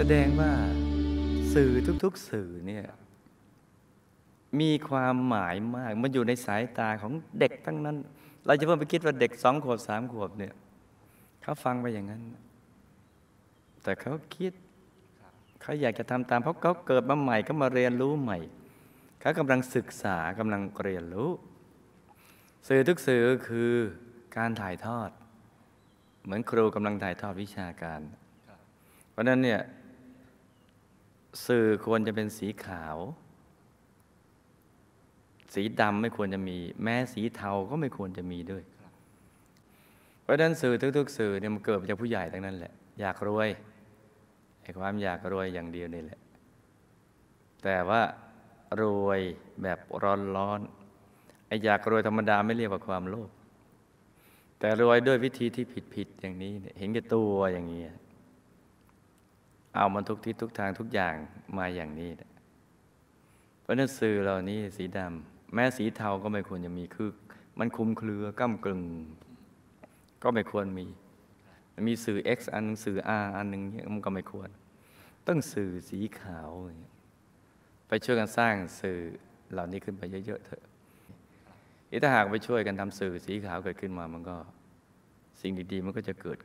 แสดงว่าสื่อทุกๆสื่อเนี่ยมีความหมายมาก มันอยู่ในสายตาของเด็กทั้งนั้น เราจะเพิ่งไปคิดว่าเด็กสองขวบสามขวบเนี่ยเขาฟังไปอย่างนั้น แต่เขาคิดเขาอยากจะทำตามเพราะเขาเกิดมาใหม่ก็มาเรียนรู้ใหม่เขากำลังศึกษากำลังเรียนรู้ สื่อทุกสื่อคือการถ่ายทอด เหมือนครูกำลังถ่ายทอดวิชาการ เพราะนั้นเนี่ย สื่อควรจะเป็นสีขาว สีดำไม่ควรจะมี แม้สีเทาก็ไม่ควรจะมีด้วยเพราะนั้นสื่อทุกๆ สื่อเนี่ยมันเกิดมาจากผู้ใหญ่ทั้งนั้นแหละ อยากรวยไอ้ความอยากรวยอย่างเดียวนี่แหละ แต่ว่ารวยแบบร้อนๆไอ้อยากรวยธรรมดาไม่เรียกว่าความโลภแต่รวยด้วยวิธีที่ผิดๆอย่างนี้เนี่ยเห็นแก่ตัวอย่างนี้ เอามันทุกทิศทุกทางทุกอย่างมาอย่างนี้ เพราะนั้นสื่อเหล่านี้สีดำแม้สีเทาก็ไม่ควรจะมีคือ มันคุมเครือก้ากลึง ก็ไม่ควรมี มีสื่อ X อันหนึงสื่อ R อันหนึ่งเนี่ยมันก็ไม่ควร ต้องสื่อสีขาวไปช่วยกันสร้างสื่อเหล่านี้ขึ้นไปเยอะๆเถอะถ้าหากไปช่วยกันทำสื่อสีขาวเกิดขึ้นมามันก็สิ่งดีๆ มันก็จะเกิด